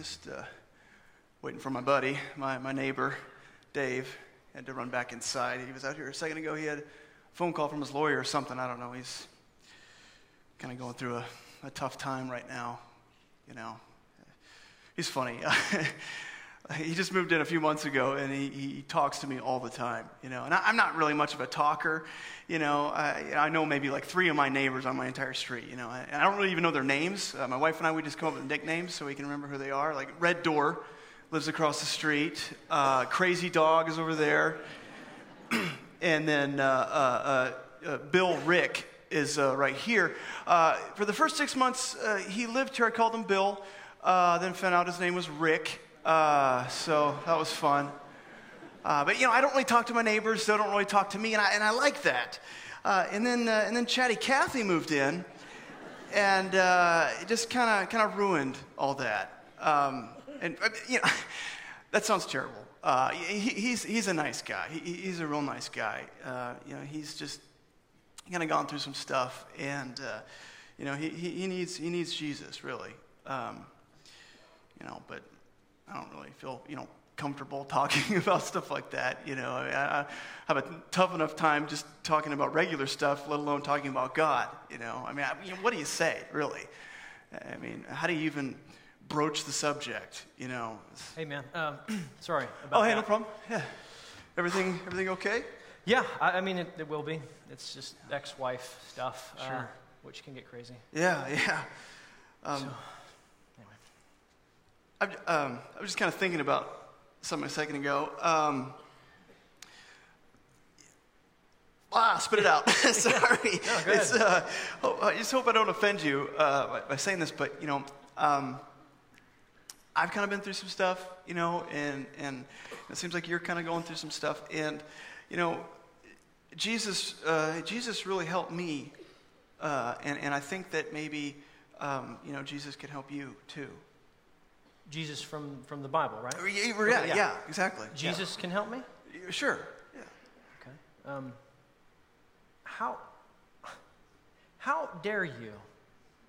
just uh, waiting for my buddy, my, my neighbor, Dave. Had to run back inside. He was out here a second ago. He had a phone call from his lawyer or something. I don't know. He's kind of going through a, a tough time right now. You know, he's funny. he just moved in a few months ago and he, he talks to me all the time you know. And I, am not really much of a talker you know. I, I, know maybe like three of my neighbors on my entire street you know. And i don't really even know their names. Uh, my wife and i we just come up with nicknames so we can remember who they are. Like red door lives across the street. Uh, crazy dog is over there. And then uh, uh, uh, bill rick is right here. For the first six months he lived here. I called him bill. Then found out his name was rick uh, so that was fun. Uh, but you know, I don't really talk to my neighbors. They don't really talk to me, and I, and I like that. Uh, and then uh, and then Chatty Cathy moved in, and uh, it just kind of kind of ruined all that. Um, and uh, you know, that sounds terrible. He, he's he's a nice guy. He, he's a real nice guy. you know, he's just kind of gone through some stuff, and you know, he, he, he needs he needs Jesus really. Um, you know, but I don't really feel, you know, comfortable talking about stuff like that. You know, I, I, have a tough enough time just talking about regular stuff, let alone talking about God. You know, I mean, I, you know, what do you say, really? I mean, how do you even broach the subject? You know. Hey, man. Um, sorry. oh, hey, that. no problem. Yeah. Everything, everything okay? Yeah, I, I mean, it, it, will be. It's just ex-wife stuff, uh, sure. Uh, which can get crazy. Yeah, yeah. Um, so. I, um, I was just kind of thinking about something a second ago. Um, ah, spit it out. Sorry. No, uh, oh, I just hope I don't offend you uh, by saying this, but you know, um, I've kind of been through some stuff, you know, and and it seems like you're kind of going through some stuff, and you know, Jesus uh, Jesus really helped me, uh, and and I think that maybe um, you know Jesus can help you too. Jesus from, from the Bible, right? Yeah, okay, yeah, yeah, exactly. Jesus yeah. can help me? Sure, yeah. Okay. Um, how, how dare you?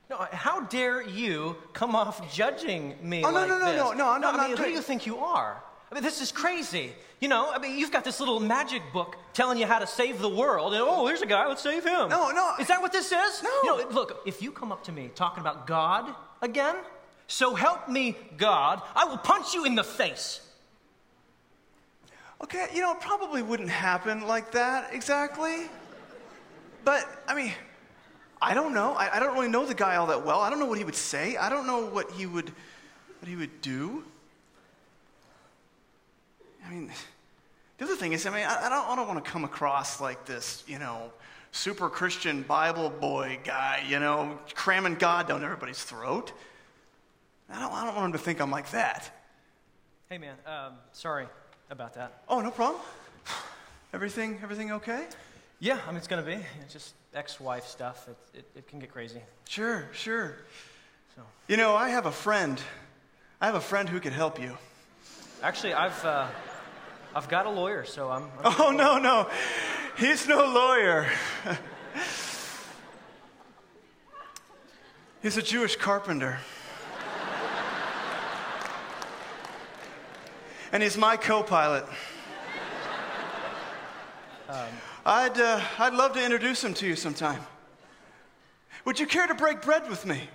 No, how dare you come off judging me oh, like no, no? No, no, no, no, I mean, who do you think you are? I mean, this is crazy. You know, I mean, you've got this little magic book telling you how to save the world, and oh, here's a guy, let's save him. No, no. Is that what this is? No. You know, look, if you come up to me talking about God again, so help me, God, I will punch you in the face. Okay, you know, it probably wouldn't happen like that exactly. But, I mean, I don't know. I, I, don't really know the guy all that well. I don't know what he would say. I don't know what he would, what he would do. I mean, the other thing is, I mean, I, I don't, I don't want to come across like this, you know, super Christian Bible boy guy, you know, cramming God down everybody's throat. I don't, I don't want him to think I'm like that. Hey, man, um, sorry about that. Oh, no problem. Everything, everything okay? Yeah, I mean, it's going to be. It's just ex-wife stuff. It, it, it, can get crazy. Sure, sure. So. You know, I have a friend. I have a friend who could help you. Actually, I've, uh, I've got a lawyer, so I'm... I'm oh, no, no. He's no lawyer. He's a Jewish carpenter. And he's my co pilot. Um, I'd, uh, I'd love to introduce him to you sometime. Would you care to break bread with me?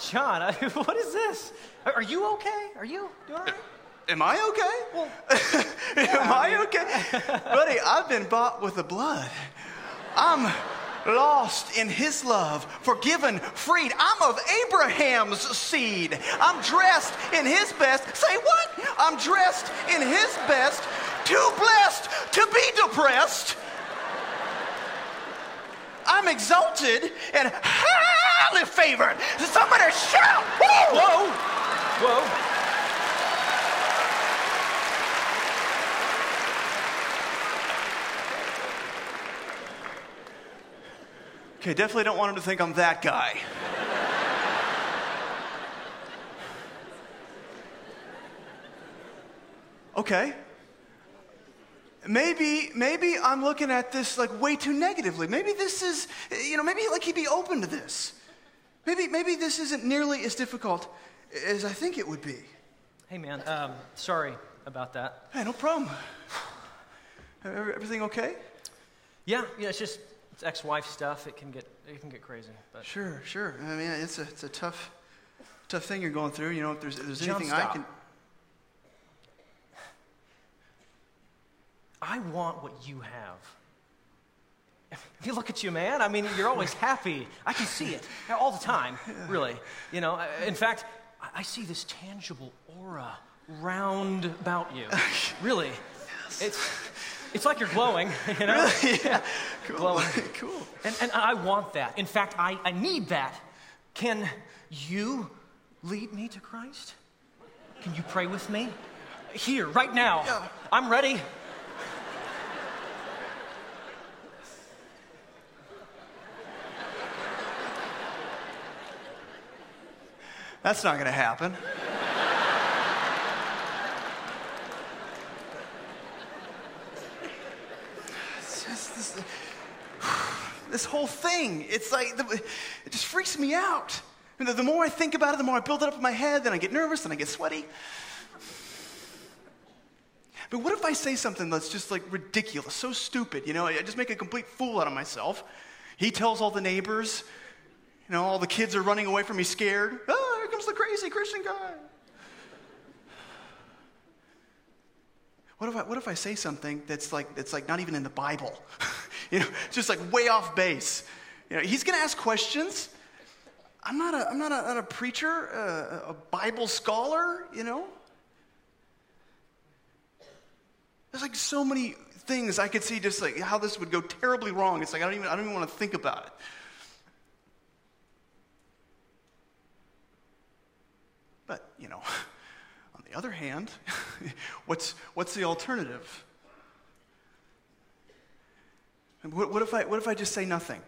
John, I, what is this? Are you okay? Are you doing all right? Am I okay? Well, yeah, Am I, I mean... okay? Buddy, I've been bought with the blood. I'm lost in his love, forgiven, freed. I'm of Abraham's seed. I'm dressed in his best. Say what? I'm dressed in his best, too blessed to be depressed. I'm exalted and highly favored. Somebody shout! Woo! Whoa! Whoa! Okay, definitely don't want him to think I'm that guy. okay. Maybe, maybe I'm looking at this like way too negatively. Maybe this is, you know, maybe like he'd be open to this. Maybe, maybe this isn't nearly as difficult as I think it would be. Hey, man, um, sorry about that. Hey, no problem. Everything okay? Yeah, yeah, it's just it's ex-wife stuff. It can get it can get crazy. But Sure, sure. I mean, it's a it's a tough tough thing you're going through. You know, if there's if there's John, anything I can. I want what you have. If you look at you, man, I mean, you're always happy. I can see it all the time, really. You know, in fact, I- I see this tangible aura round about you. Really. It's, it's like you're glowing, you know? Really? yeah, cool, Glowing. cool. And, and I want that. In fact, I, I need that. Can you lead me to Christ? Can you pray with me? Here, right now. Yeah. I'm ready. That's not going to happen. It's just this, this whole thing, it's like, it just freaks me out. The, the more I think about it, the more I build it up in my head, then I get nervous, then I get sweaty. But what if I say something that's just like ridiculous, so stupid, you know? I just make a complete fool out of myself. He tells all the neighbors, you know, all the kids are running away from me scared. Oh, here comes the crazy Christian guy. What if I, what if I say something that's like, that's like not even in the Bible? you know, just like way off base. You know, he's going to ask questions. I'm not a, I'm not a, not a preacher, uh, a Bible scholar, you know? There's like so many things I could see just like how this would go terribly wrong. It's like I don't even, I don't even want to think about it. But, you know, on the other hand, what's, what's the alternative? What, what, if I, what if I just say nothing?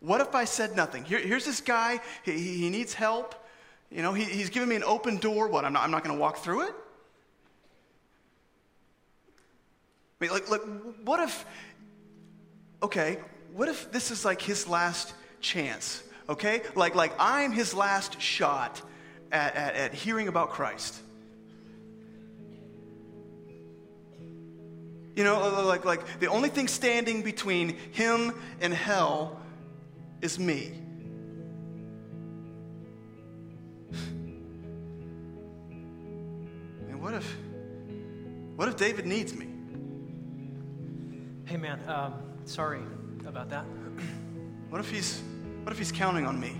What if I said nothing? Here, here's this guy, he, he he needs help. You know, he, he's giving me an open door. What, I'm not, I'm not going to walk through it? I mean, like, like, what if, okay, what if this is like his last chance? Okay? Like, like I'm his last shot at, at, at hearing about Christ. You know, like, like the only thing standing between him and hell is me. And what if, what if David needs me? Hey, man, um, sorry about that. What if he's, what if he's counting on me?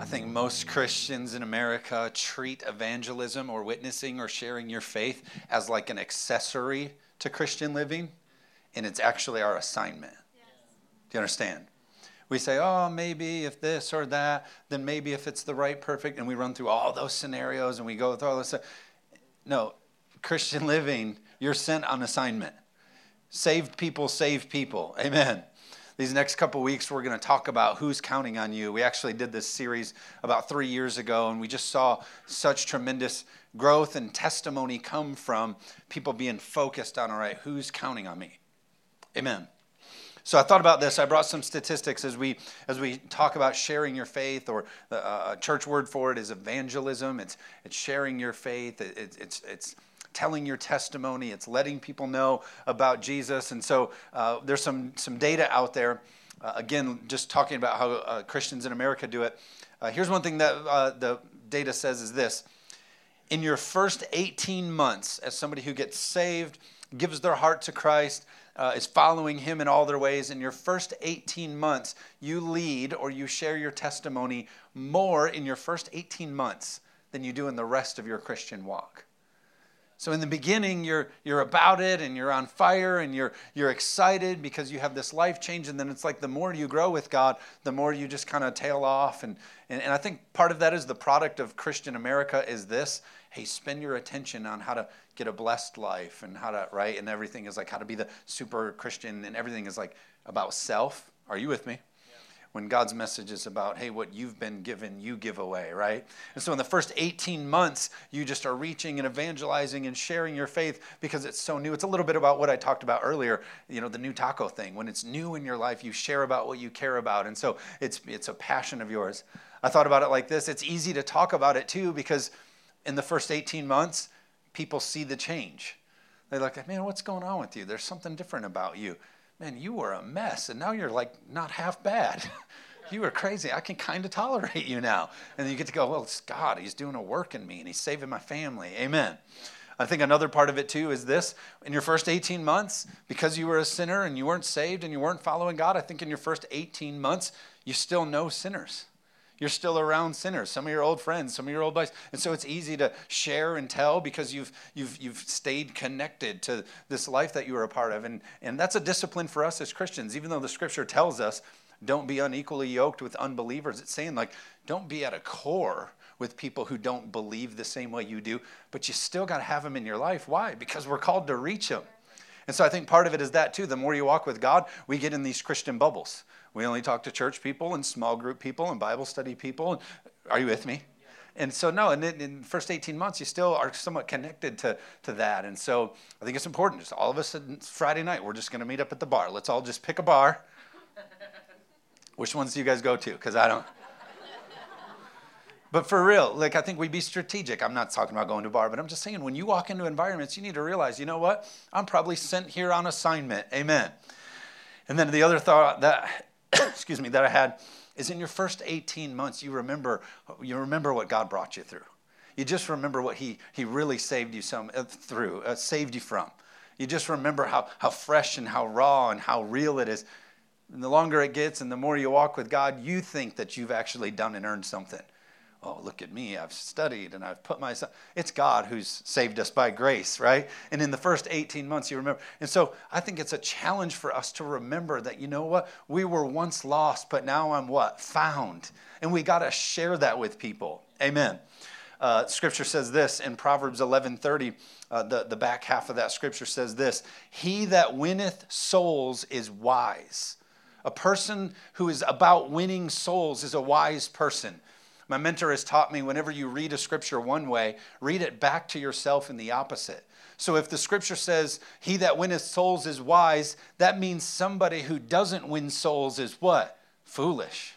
I think most Christians in America treat evangelism or witnessing or sharing your faith as like an accessory to Christian living, and it's actually our assignment. Do you understand? We say, oh, maybe if this or that, then maybe if it's the right, perfect, and we run through all those scenarios and we go through all this. No, Christian living, you're sent on assignment. Saved people save people. Amen. These next couple weeks, we're going to talk about who's counting on you. We actually did this series about three years ago, and we just saw such tremendous growth and testimony come from people being focused on, all right, who's counting on me? Amen. So I thought about this. I brought some statistics as we as we talk about sharing your faith, or uh, church word for it is evangelism. It's it's sharing your faith. It, it, it's it's telling your testimony. It's letting people know about Jesus. And so uh, there's some some data out there. Uh, again, just talking about how uh, Christians in America do it. Uh, here's one thing that uh, the data says is this: in your first 18 months, as somebody who gets saved, gives their heart to Christ, uh, is following Him in all their ways, in your first 18 months, you lead or you share your testimony more in your first 18 months than you do in the rest of your Christian walk. So in the beginning, you're you're about it and you're on fire and you're you're excited because you have this life change, and then it's like the more you grow with God, the more you just kind of tail off. And, and and I think part of that is the product of Christian America is this: hey, spend your attention on how to get a blessed life and how to right, and everything is like how to be the super Christian, and everything is like about self. Are you with me? When God's message is about, hey, what you've been given, you give away, right? And so in the first 18 months, you just are reaching and evangelizing and sharing your faith because it's so new. It's a little bit about what I talked about earlier, you know, the new taco thing. When it's new in your life, you share about what you care about. And so it's, it's a passion of yours. I thought about it like this it's easy to talk about it too because in the first 18 months, people see the change. They're like, man, what's going on with you? There's something different about you man, you were a mess, and now you're like not half bad. you were crazy. I can kind of tolerate you now. And then you get to go, well, it's God. He's doing a work in me, and He's saving my family. Amen. I think another part of it too is this in your first 18 months, because you were a sinner and you weren't saved and you weren't following God, I think in your first 18 months, you still know sinners. You're still around sinners, some of your old friends, some of your old buddies. And so it's easy to share and tell because you've, you've, you've stayed connected to this life that you were a part of. And, and that's a discipline for us as Christians, even though the scripture tells us don't be unequally yoked with unbelievers. It's saying, like, don't be at a core with people who don't believe the same way you do, but you still got to have them in your life. Why? Because we're called to reach them. And so I think part of it is that too. The more you walk with God, we get in these Christian bubbles. We only talk to church people and small group people and Bible study people. Are you with me? And so, no, and in the first 18 months, you still are somewhat connected to, to that. And so I think it's important. Just all of us, it's Friday night, we're just going to meet up at the bar. Let's all just pick a bar. Which ones do you guys go to? Because I don't. But for real, like I think we'd be strategic. I'm not talking about going to a bar, but I'm just saying when you walk into environments, you need to realize, you know what? I'm probably sent here on assignment. Amen. And then the other thought that excuse me, that I had is in your first 18 months, you remember, you remember what God brought you through. You just remember what He, he really saved you some, uh, through, uh, saved you from. You just remember how, how fresh and how raw and how real it is. And the longer it gets and the more you walk with God, you think that you've actually done and earned something oh, look at me, I've studied and I've put myself. It's God who's saved us by grace, right? And in the first 18 months, you remember. And so I think it's a challenge for us to remember that, you know what? We were once lost, but now I'm what? Found. And we got to share that with people. Amen. Uh, scripture says this in Proverbs 11:30. Uh, the, the back half of that scripture says this He that winneth souls is wise. A person who is about winning souls is a wise person. My mentor has taught me whenever you read a scripture one way, read it back to yourself in the opposite. So if the scripture says, He that winneth souls is wise, that means somebody who doesn't win souls is what? Foolish.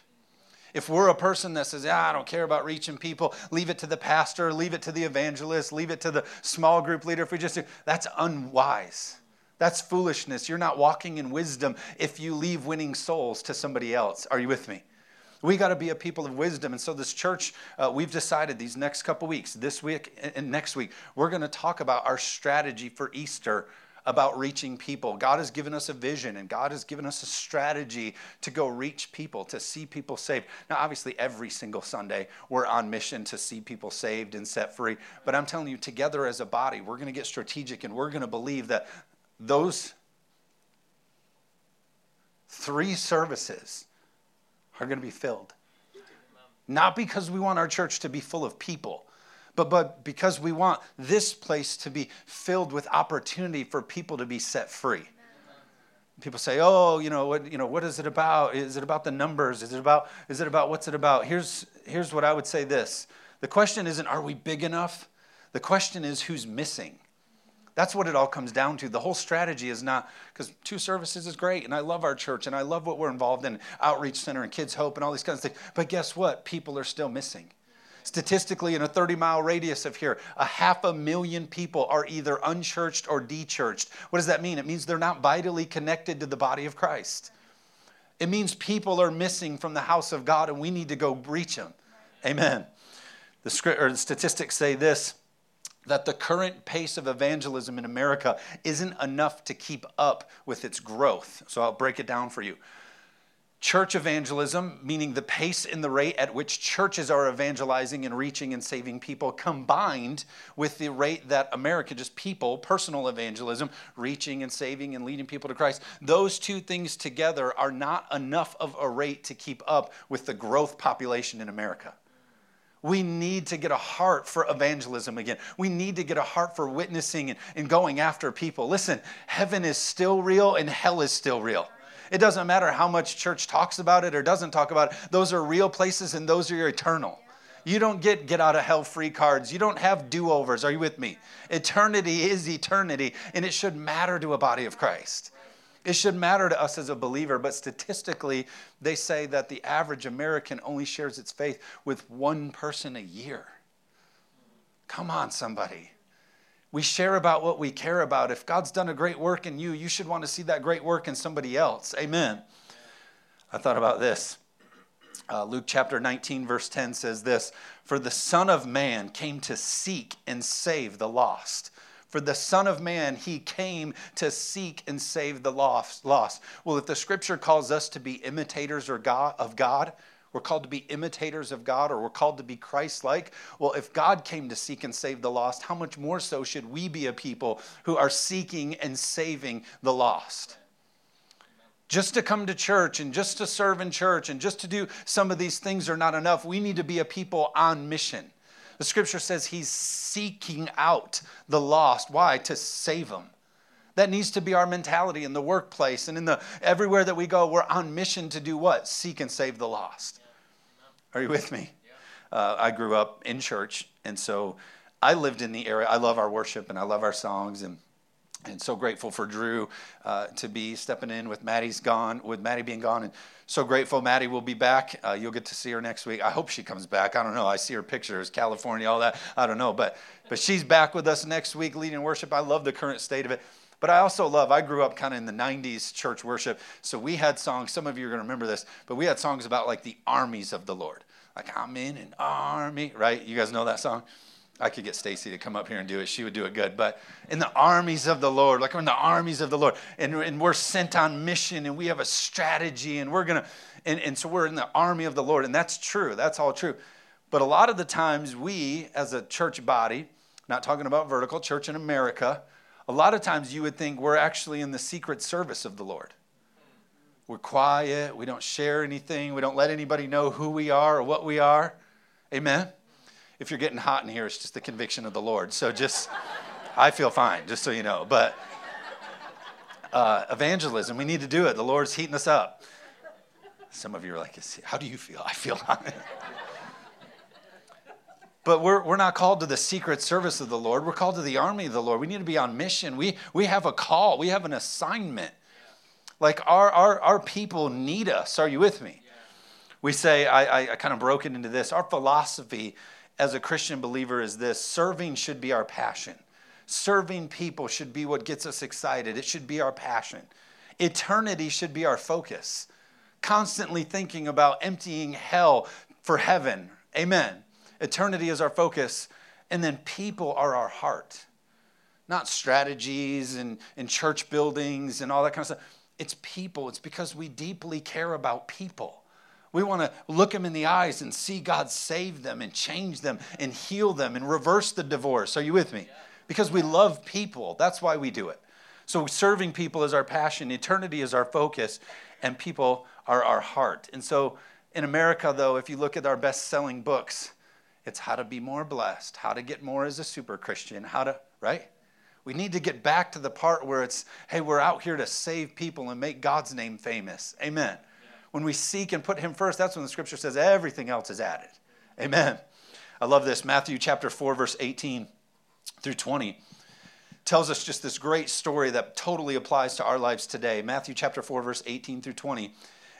If we're a person that says, ah, I don't care about reaching people, leave it to the pastor, leave it to the evangelist, leave it to the small group leader, if we just do, that's unwise. That's foolishness. You're not walking in wisdom if you leave winning souls to somebody else. Are you with me? We got to be a people of wisdom. And so, this church, uh, we've decided these next couple weeks, this week and next week, we're going to talk about our strategy for Easter about reaching people. God has given us a vision and God has given us a strategy to go reach people, to see people saved. Now, obviously, every single Sunday, we're on mission to see people saved and set free. But I'm telling you, together as a body, we're going to get strategic and we're going to believe that those three services are going to be filled. Not because we want our church to be full of people, but, but because we want this place to be filled with opportunity for people to be set free. People say, "Oh, you know what? You know what is it about? Is it about the numbers? Is it about? Is it about what's it about?" Here's here's what I would say. This: the question isn't, "Are we big enough?" The question is, "Who's missing?" That's what it all comes down to. The whole strategy is not because two services is great, and I love our church, and I love what we're involved in, Outreach Center and Kids Hope and all these kinds of things. But guess what? People are still missing. Statistically, in a 30 mile radius of here, a half a million people are either unchurched or dechurched. What does that mean? It means they're not vitally connected to the body of Christ. It means people are missing from the house of God, and we need to go reach them. Amen. The, script, or the statistics say this that the current pace of evangelism in America isn't enough to keep up with its growth. So I'll break it down for you. Church evangelism, meaning the pace and the rate at which churches are evangelizing and reaching and saving people, combined with the rate that America, just people, personal evangelism, reaching and saving and leading people to Christ, those two things together are not enough of a rate to keep up with the growth population in America. We need to get a heart for evangelism again. We need to get a heart for witnessing and, and going after people. Listen, heaven is still real and hell is still real. It doesn't matter how much church talks about it or doesn't talk about it. Those are real places and those are your eternal. You don't get get out of hell free cards. You don't have do overs. Are you with me? Eternity is eternity, and it should matter to a body of Christ. It should matter to us as a believer, but statistically, they say that the average American only shares its faith with one person a year. Come on, somebody. We share about what we care about. If God's done a great work in you, you should want to see that great work in somebody else. Amen. I thought about this. Uh, Luke chapter 19, verse 10 says this For the Son of Man came to seek and save the lost. For the Son of Man, he came to seek and save the lost. Well, if the scripture calls us to be imitators of God, we're called to be imitators of God or we're called to be Christ like. Well, if God came to seek and save the lost, how much more so should we be a people who are seeking and saving the lost? Just to come to church and just to serve in church and just to do some of these things are not enough. We need to be a people on mission. The scripture says he's seeking out the lost. Why? To save them. That needs to be our mentality in the workplace and in the everywhere that we go. We're on mission to do what? Seek and save the lost. Are you with me? Uh, I grew up in church, and so I lived in the area. I love our worship and I love our songs, and and so grateful for Drew uh, to be stepping in with Maddie's gone, with Maddie being gone, and so grateful Maddie will be back. Uh, you'll get to see her next week. I hope she comes back. I don't know. I see her pictures, California, all that. I don't know, but but she's back with us next week, leading worship. I love the current state of it. But I also love, I grew up kind of in the 90s church worship. So we had songs, some of you are going to remember this, but we had songs about like the armies of the Lord. Like, I'm in an army, right? You guys know that song? I could get Stacy to come up here and do it. She would do it good. But in the armies of the Lord, like we're in the armies of the Lord, and, and we're sent on mission and we have a strategy and we're going to, and, and so we're in the army of the Lord. And that's true. That's all true. But a lot of the times we, as a church body, not talking about vertical, church in America, a lot of times you would think we're actually in the secret service of the Lord. We're quiet. We don't share anything. We don't let anybody know who we are or what we are. Amen if you're getting hot in here, it's just the conviction of the Lord. So just, I feel fine, just so you know. But uh, evangelism, we need to do it. The Lord's heating us up. Some of you are like, how do you feel? I feel hot. but we're, we're not called to the secret service of the Lord. We're called to the army of the Lord. We need to be on mission. We, we have a call, we have an assignment. Like our, our, our people need us. Are you with me? We say, I, I, I kind of broke it into this. Our philosophy as a Christian believer is this serving should be our passion. Serving people should be what gets us excited. It should be our passion. Eternity should be our focus. Constantly thinking about emptying hell for heaven. Amen. Eternity is our focus. And then people are our heart. Not strategies and, and church buildings and all that kind of stuff. It's people. It's because we deeply care about people. We want to look them in the eyes and see God save them and change them and heal them and reverse the divorce. Are you with me? Because we love people. That's why we do it. So serving people is our passion, eternity is our focus, and people are our heart. And so in America, though, if you look at our best selling books, it's how to be more blessed, how to get more as a super Christian, how to, right? We need to get back to the part where it's, hey, we're out here to save people and make God's name famous. Amen when we seek and put him first, that's when the scripture says everything else is added. Amen. I love this. Matthew chapter 4, verse 18 through 20 tells us just this great story that totally applies to our lives today. Matthew chapter 4, verse 18 through 20.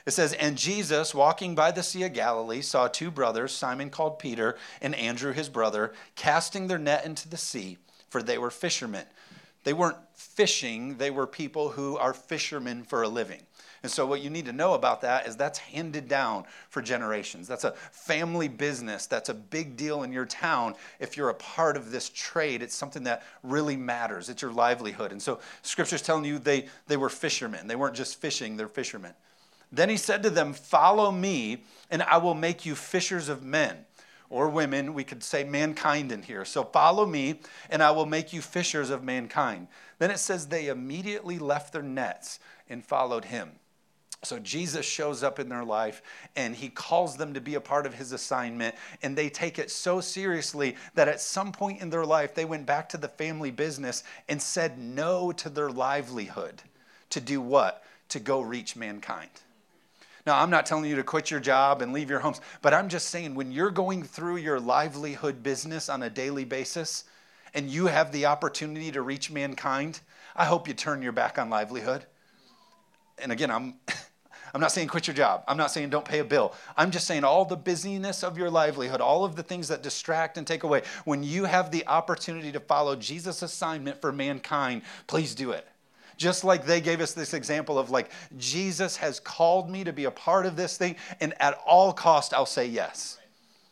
It says, And Jesus, walking by the Sea of Galilee, saw two brothers, Simon called Peter and Andrew his brother, casting their net into the sea, for they were fishermen. They weren't fishing, they were people who are fishermen for a living. And so, what you need to know about that is that's handed down for generations. That's a family business. That's a big deal in your town. If you're a part of this trade, it's something that really matters. It's your livelihood. And so, Scripture's telling you they, they were fishermen. They weren't just fishing, they're fishermen. Then he said to them, Follow me, and I will make you fishers of men or women. We could say mankind in here. So follow me, and I will make you fishers of mankind. Then it says they immediately left their nets and followed him. So Jesus shows up in their life and he calls them to be a part of his assignment. And they take it so seriously that at some point in their life, they went back to the family business and said no to their livelihood. To do what? to go reach mankind. Now, I'm not telling you to quit your job and leave your homes, but I'm just saying when you're going through your livelihood business on a daily basis and you have the opportunity to reach mankind, I hope you turn your back on livelihood. And again, I'm. I'm not saying quit your job. I'm not saying don't pay a bill. I'm just saying all the busyness of your livelihood, all of the things that distract and take away, when you have the opportunity to follow Jesus' assignment for mankind, please do it. Just like they gave us this example of like, Jesus has called me to be a part of this thing, and at all cost, I'll say yes.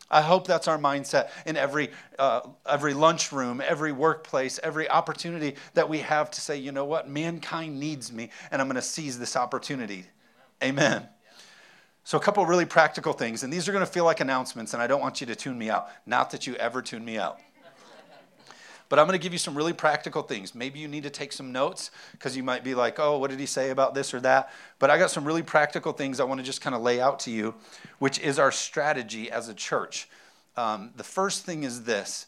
I hope that's our mindset in every, uh, every lunchroom, every workplace, every opportunity that we have to say, you know what, mankind needs me, and I'm going to seize this opportunity. Amen. So, a couple really practical things, and these are going to feel like announcements, and I don't want you to tune me out. Not that you ever tune me out. But I'm going to give you some really practical things. Maybe you need to take some notes because you might be like, oh, what did he say about this or that? But I got some really practical things I want to just kind of lay out to you, which is our strategy as a church. Um, the first thing is this.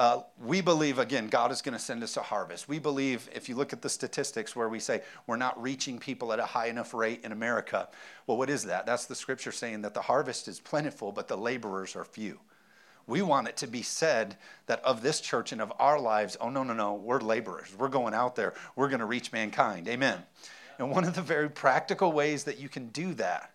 Uh, we believe, again, God is going to send us a harvest. We believe, if you look at the statistics where we say we're not reaching people at a high enough rate in America, well, what is that? That's the scripture saying that the harvest is plentiful, but the laborers are few. We want it to be said that of this church and of our lives, oh, no, no, no, we're laborers. We're going out there. We're going to reach mankind. Amen. And one of the very practical ways that you can do that,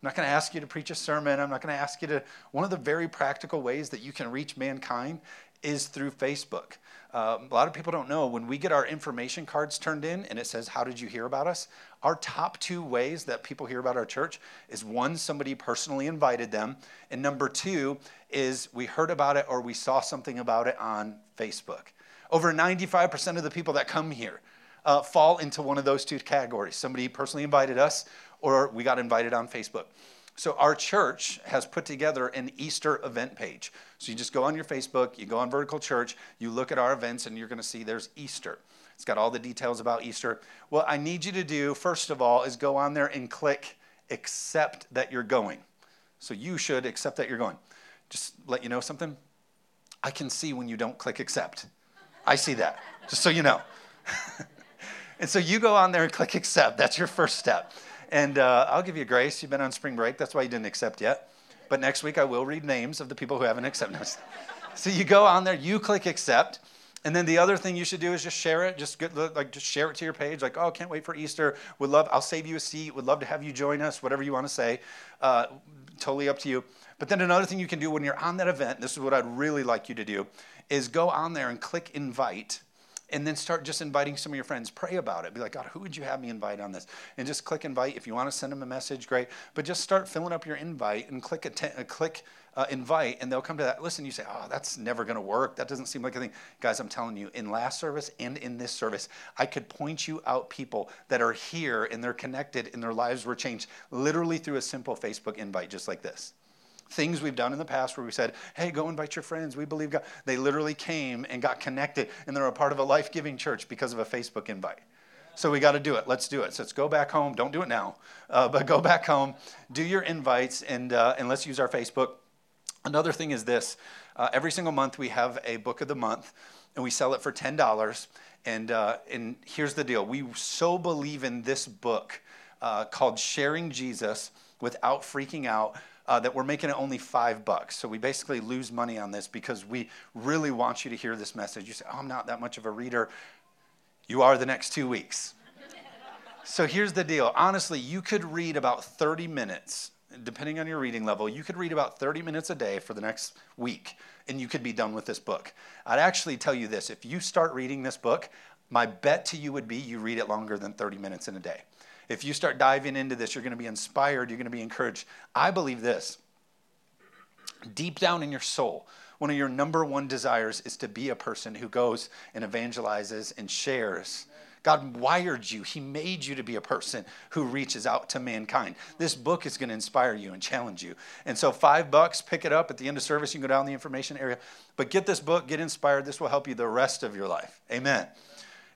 I'm not going to ask you to preach a sermon. I'm not going to ask you to, one of the very practical ways that you can reach mankind is through Facebook. Uh, a lot of people don't know when we get our information cards turned in and it says, How did you hear about us? Our top two ways that people hear about our church is one, somebody personally invited them, and number two is we heard about it or we saw something about it on Facebook. Over 95% of the people that come here uh, fall into one of those two categories. Somebody personally invited us, or we got invited on Facebook. So our church has put together an Easter event page. So you just go on your Facebook, you go on Vertical Church, you look at our events, and you're going to see there's Easter. It's got all the details about Easter. What I need you to do, first of all, is go on there and click accept that you're going. So you should accept that you're going. Just let you know something. I can see when you don't click accept. I see that, just so you know. and so you go on there and click accept. That's your first step. And uh, I'll give you grace. You've been on spring break. That's why you didn't accept yet. But next week I will read names of the people who haven't accepted. so you go on there, you click accept. And then the other thing you should do is just share it. Just get, like just share it to your page. Like, oh, can't wait for Easter. Would love. I'll save you a seat. Would love to have you join us. Whatever you want to say. Uh, totally up to you. But then another thing you can do when you're on that event. This is what I'd really like you to do, is go on there and click invite and then start just inviting some of your friends. Pray about it. Be like, God, who would you have me invite on this? And just click invite. If you want to send them a message, great. But just start filling up your invite and click uh, click uh, invite, and they'll come to that. Listen, you say, oh, that's never going to work. That doesn't seem like a thing. Guys, I'm telling you, in last service and in this service, I could point you out people that are here and they're connected and their lives were changed literally through a simple Facebook invite, just like this things we've done in the past where we said, hey, go invite your friends. We believe God. They literally came and got connected, and they're a part of a life giving church because of a Facebook invite. So we got to do it. Let's do it. So let's go back home. Don't do it now, uh, but go back home, do your invites, and, uh, and let's use our Facebook. Another thing is this uh, every single month we have a book of the month, and we sell it for $10. And, uh, and here's the deal we so believe in this book uh, called Sharing Jesus Without Freaking Out uh, that we're making it only five bucks. So we basically lose money on this because we really want you to hear this message. You say, oh, I'm not that much of a reader. You are the next two weeks. so here's the deal honestly, you could read about 30 minutes, depending on your reading level, you could read about 30 minutes a day for the next week, and you could be done with this book. I'd actually tell you this if you start reading this book, my bet to you would be you read it longer than 30 minutes in a day. If you start diving into this, you're going to be inspired, you're going to be encouraged. I believe this deep down in your soul, one of your number one desires is to be a person who goes and evangelizes and shares. God wired you. He made you to be a person who reaches out to mankind. This book is going to inspire you and challenge you. And so, five bucks, pick it up at the end of service. You can go down the information area. But get this book, get inspired. This will help you the rest of your life. Amen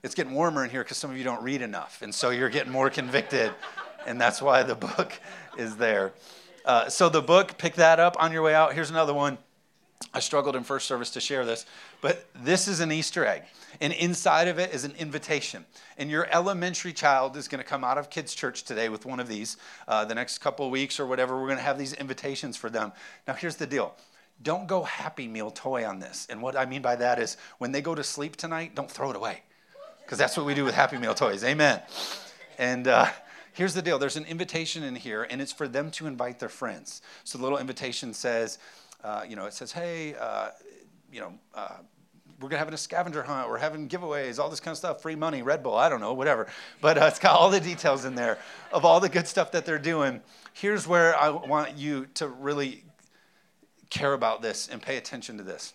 it's getting warmer in here because some of you don't read enough. And so you're getting more convicted. and that's why the book is there. Uh, so the book, pick that up on your way out. Here's another one. I struggled in first service to share this, but this is an Easter egg. And inside of it is an invitation. And your elementary child is going to come out of kids' church today with one of these. Uh, the next couple of weeks or whatever, we're going to have these invitations for them. Now, here's the deal don't go Happy Meal toy on this. And what I mean by that is when they go to sleep tonight, don't throw it away. Because that's what we do with Happy Meal toys. Amen. And uh, here's the deal there's an invitation in here, and it's for them to invite their friends. So the little invitation says, uh, you know, it says, hey, uh, you know, uh, we're to have a scavenger hunt. We're having giveaways, all this kind of stuff, free money, Red Bull, I don't know, whatever. But uh, it's got all the details in there of all the good stuff that they're doing. Here's where I want you to really care about this and pay attention to this.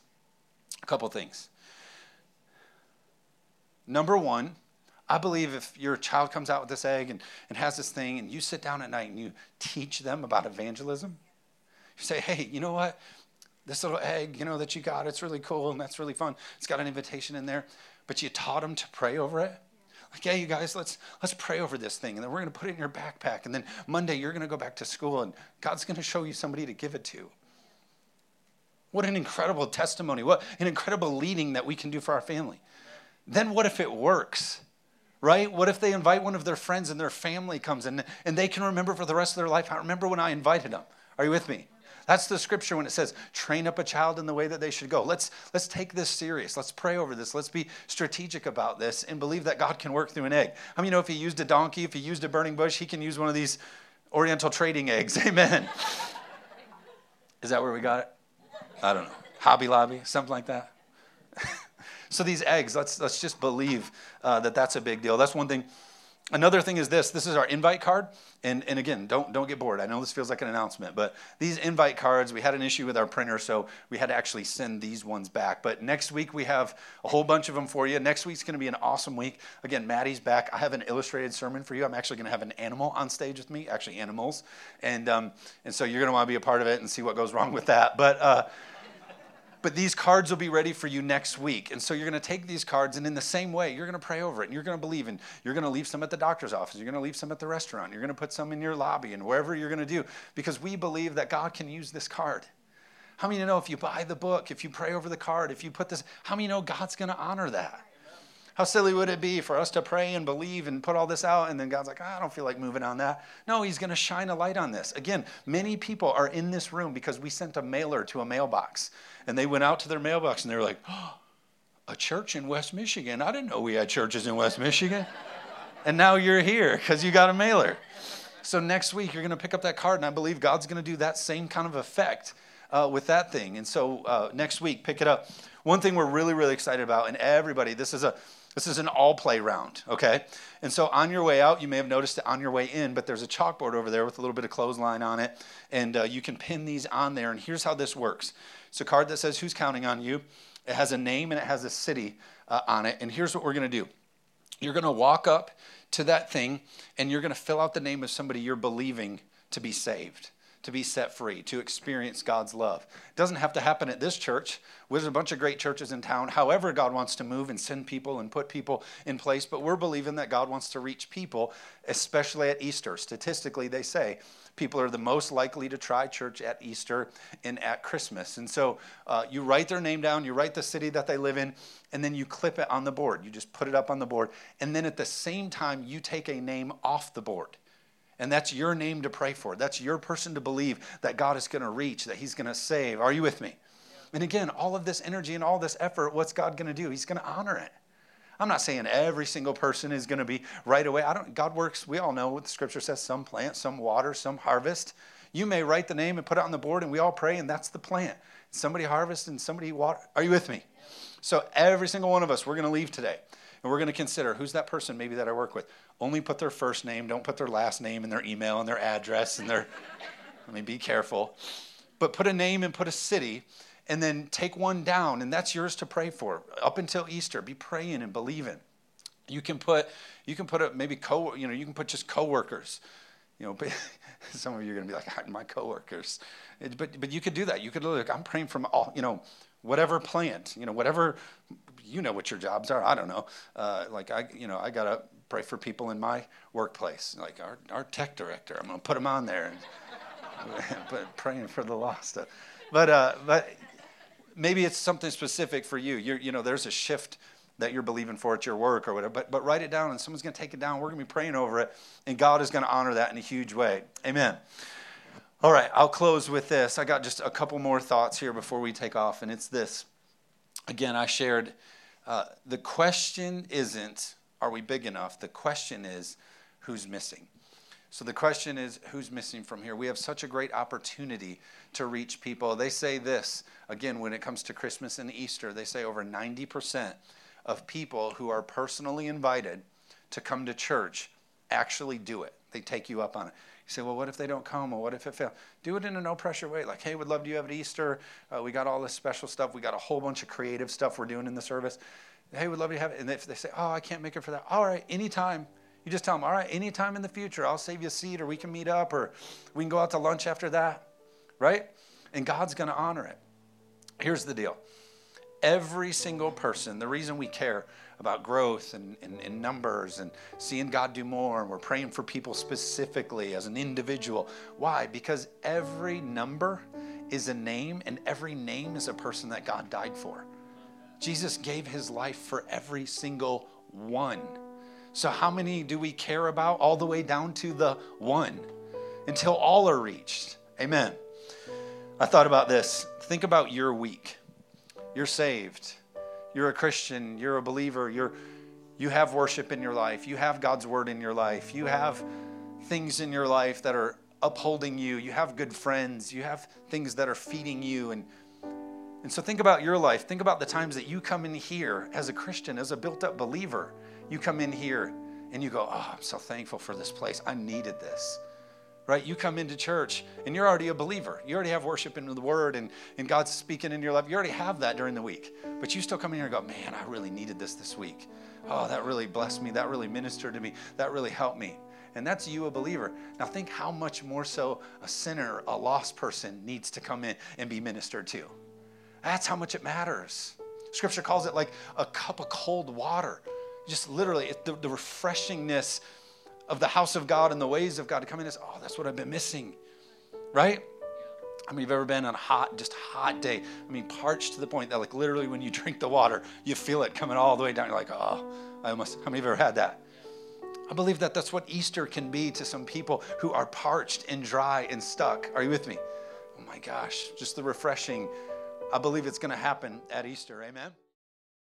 A couple things. Number one, I believe if your child comes out with this egg and, and has this thing, and you sit down at night and you teach them about evangelism, you say, hey, you know what? This little egg, you know, that you got, it's really cool and that's really fun. It's got an invitation in there, but you taught them to pray over it. Like, yeah, you guys, let's let's pray over this thing, and then we're going to put it in your backpack, and then Monday you're going to go back to school, and God's going to show you somebody to give it to. What an incredible testimony! What an incredible leading that we can do for our family. Then what if it works? right? What if they invite one of their friends and their family comes in and they can remember for the rest of their life, I remember when I invited them. Are you with me? That's the scripture when it says, train up a child in the way that they should go. Let's, let's take this serious. Let's pray over this. Let's be strategic about this and believe that God can work through an egg. I mean, you know, if he used a donkey, if he used a burning bush, he can use one of these Oriental trading eggs. Amen. Is that where we got it? I don't know. Hobby Lobby, something like that. So these eggs, let's, let's just believe uh, that that's a big deal. That's one thing. Another thing is this. This is our invite card. And, and again, don't, don't get bored. I know this feels like an announcement, but these invite cards, we had an issue with our printer, so we had to actually send these ones back. But next week, we have a whole bunch of them for you. Next week's going to be an awesome week. Again, Maddie's back. I have an illustrated sermon for you. I'm actually going to have an animal on stage with me, actually, animals. And, um, and so you're going to want to be a part of it and see what goes wrong with that. But, uh, but these cards will be ready for you next week. And so you're going to take these cards, and in the same way, you're going to pray over it, and you're going to believe, and you're going to leave some at the doctor's office, you're going to leave some at the restaurant, you're going to put some in your lobby, and wherever you're going to do, because we believe that God can use this card. How many know if you buy the book, if you pray over the card, if you put this, how many know God's going to honor that? How silly would it be for us to pray and believe and put all this out, and then God's like, oh, I don't feel like moving on that? No, He's going to shine a light on this. Again, many people are in this room because we sent a mailer to a mailbox, and they went out to their mailbox and they were like, oh, a church in West Michigan. I didn't know we had churches in West Michigan. and now you're here because you got a mailer. So next week, you're going to pick up that card, and I believe God's going to do that same kind of effect uh, with that thing. And so uh, next week, pick it up. One thing we're really, really excited about, and everybody, this is a this is an all play round, okay? And so on your way out, you may have noticed it on your way in, but there's a chalkboard over there with a little bit of clothesline on it, and uh, you can pin these on there. And here's how this works it's a card that says, Who's counting on you? It has a name and it has a city uh, on it. And here's what we're to do you're to walk up to that thing and you're to fill out the name of somebody you're believing to be saved to be set free, to experience God's love. It doesn't have to happen at this church. There's a bunch of great churches in town. However, God wants to move and send people and put people in place, but we're believing that God wants to reach people, especially at Easter. Statistically, they say people are the most likely to try church at Easter and at Christmas. And so uh, you write their name down, you write the city that they live in, and then you clip it on the board. You just put it up on the board. And then at the same time, you take a name off the board. And that's your name to pray for. That's your person to believe that God is going to reach, that He's going to save. Are you with me? And again, all of this energy and all this effort, what's God going to do? He's going to honor it. I'm not saying every single person is going to be right away. I don't God works, we all know what the scripture says, some plant, some water, some harvest. You may write the name and put it on the board and we all pray and that's the plant. Somebody harvest and somebody water. Are you with me? So every single one of us, we're going to leave today and we're going to consider who's that person maybe that I work with. Only put their first name, don't put their last name and their email and their address and their, I mean, be careful. But put a name and put a city and then take one down, and that's yours to pray for. Up until Easter, be praying and believing. You can put, you can put a, maybe co, you know, you can put just coworkers. You know, some of you are going to be like, my coworkers. But, but you could do that. You could look, I'm praying from all, you know, whatever plant, you know, whatever, you know what your jobs are. I don't know. Uh, like I, you know, I got to pray for people in my workplace, like our, our tech director. I'm going to put him on there and but praying for the lost. But, uh, but maybe it's something specific for you. You're, you know, there's a shift that you're believing for at your work or whatever. But, but write it down, and someone's going to take it down. We're going to be praying over it, and God is going to honor that in a huge way. Amen. All right, I'll close with this. I got just a couple more thoughts here before we take off, and it's this. Again, I shared uh, the question isn't, are we big enough? The question is, who's missing? So the question is, who's missing from here? We have such a great opportunity to reach people. They say this, again, when it comes to Christmas and Easter, they say over 90% of people who are personally invited to come to church actually do it. They take you up on it. You say, well, what if they don't come? Or what if it fails? Do it in a no pressure way. Like, hey, would love to you have at Easter. Uh, we got all this special stuff. We got a whole bunch of creative stuff we're doing in the service. Hey, we'd love to have it. And if they say, oh, I can't make it for that, all right, anytime. You just tell them, all right, anytime in the future, I'll save you a seat or we can meet up or we can go out to lunch after that, right? And God's going to honor it. Here's the deal every single person, the reason we care about growth and, and, and, numbers and seeing God do more, and we're praying for people specifically as an individual. Why? Because every number is a name, and every name is a person that God died for. Jesus gave his life for every single one. So, how many do we care about? All the way down to the one until all are reached. Amen. I thought about this. Think about your week. You're saved. You're a Christian. You're a believer. You're, you have worship in your life. You have God's word in your life. You have things in your life that are upholding you. You have good friends. You have things that are feeding you. And, and so think about your life. Think about the times that you come in here as a Christian, as a built up believer. You come in here and you go, Oh, I'm so thankful for this place. I needed this right? You come into church and you're already a believer. You already have worship in the Word and, and God's speaking in your life. You already have that during the week. But you still come in here and go, man, I really needed this this week. Oh, that really blessed me. That really ministered to me. That really helped me. And that's you, a believer. Now think how much more so a sinner, a lost person needs to come in and be ministered to. That's how much it matters. Scripture calls it like a cup of cold water. Just literally, the, the refreshingness of the house of God and the ways of God to come in as, oh, that's what I've been missing, right? I mean, you've ever been on a hot, just hot day? I mean, parched to the point that, like, literally, when you drink the water, you feel it coming all the way down. You're like, oh, I almost. How many of you ever had that? I believe that that's what Easter can be to some people who are parched and dry and stuck. Are you with me? Oh my gosh, just the refreshing. I believe it's going to happen at Easter. Amen.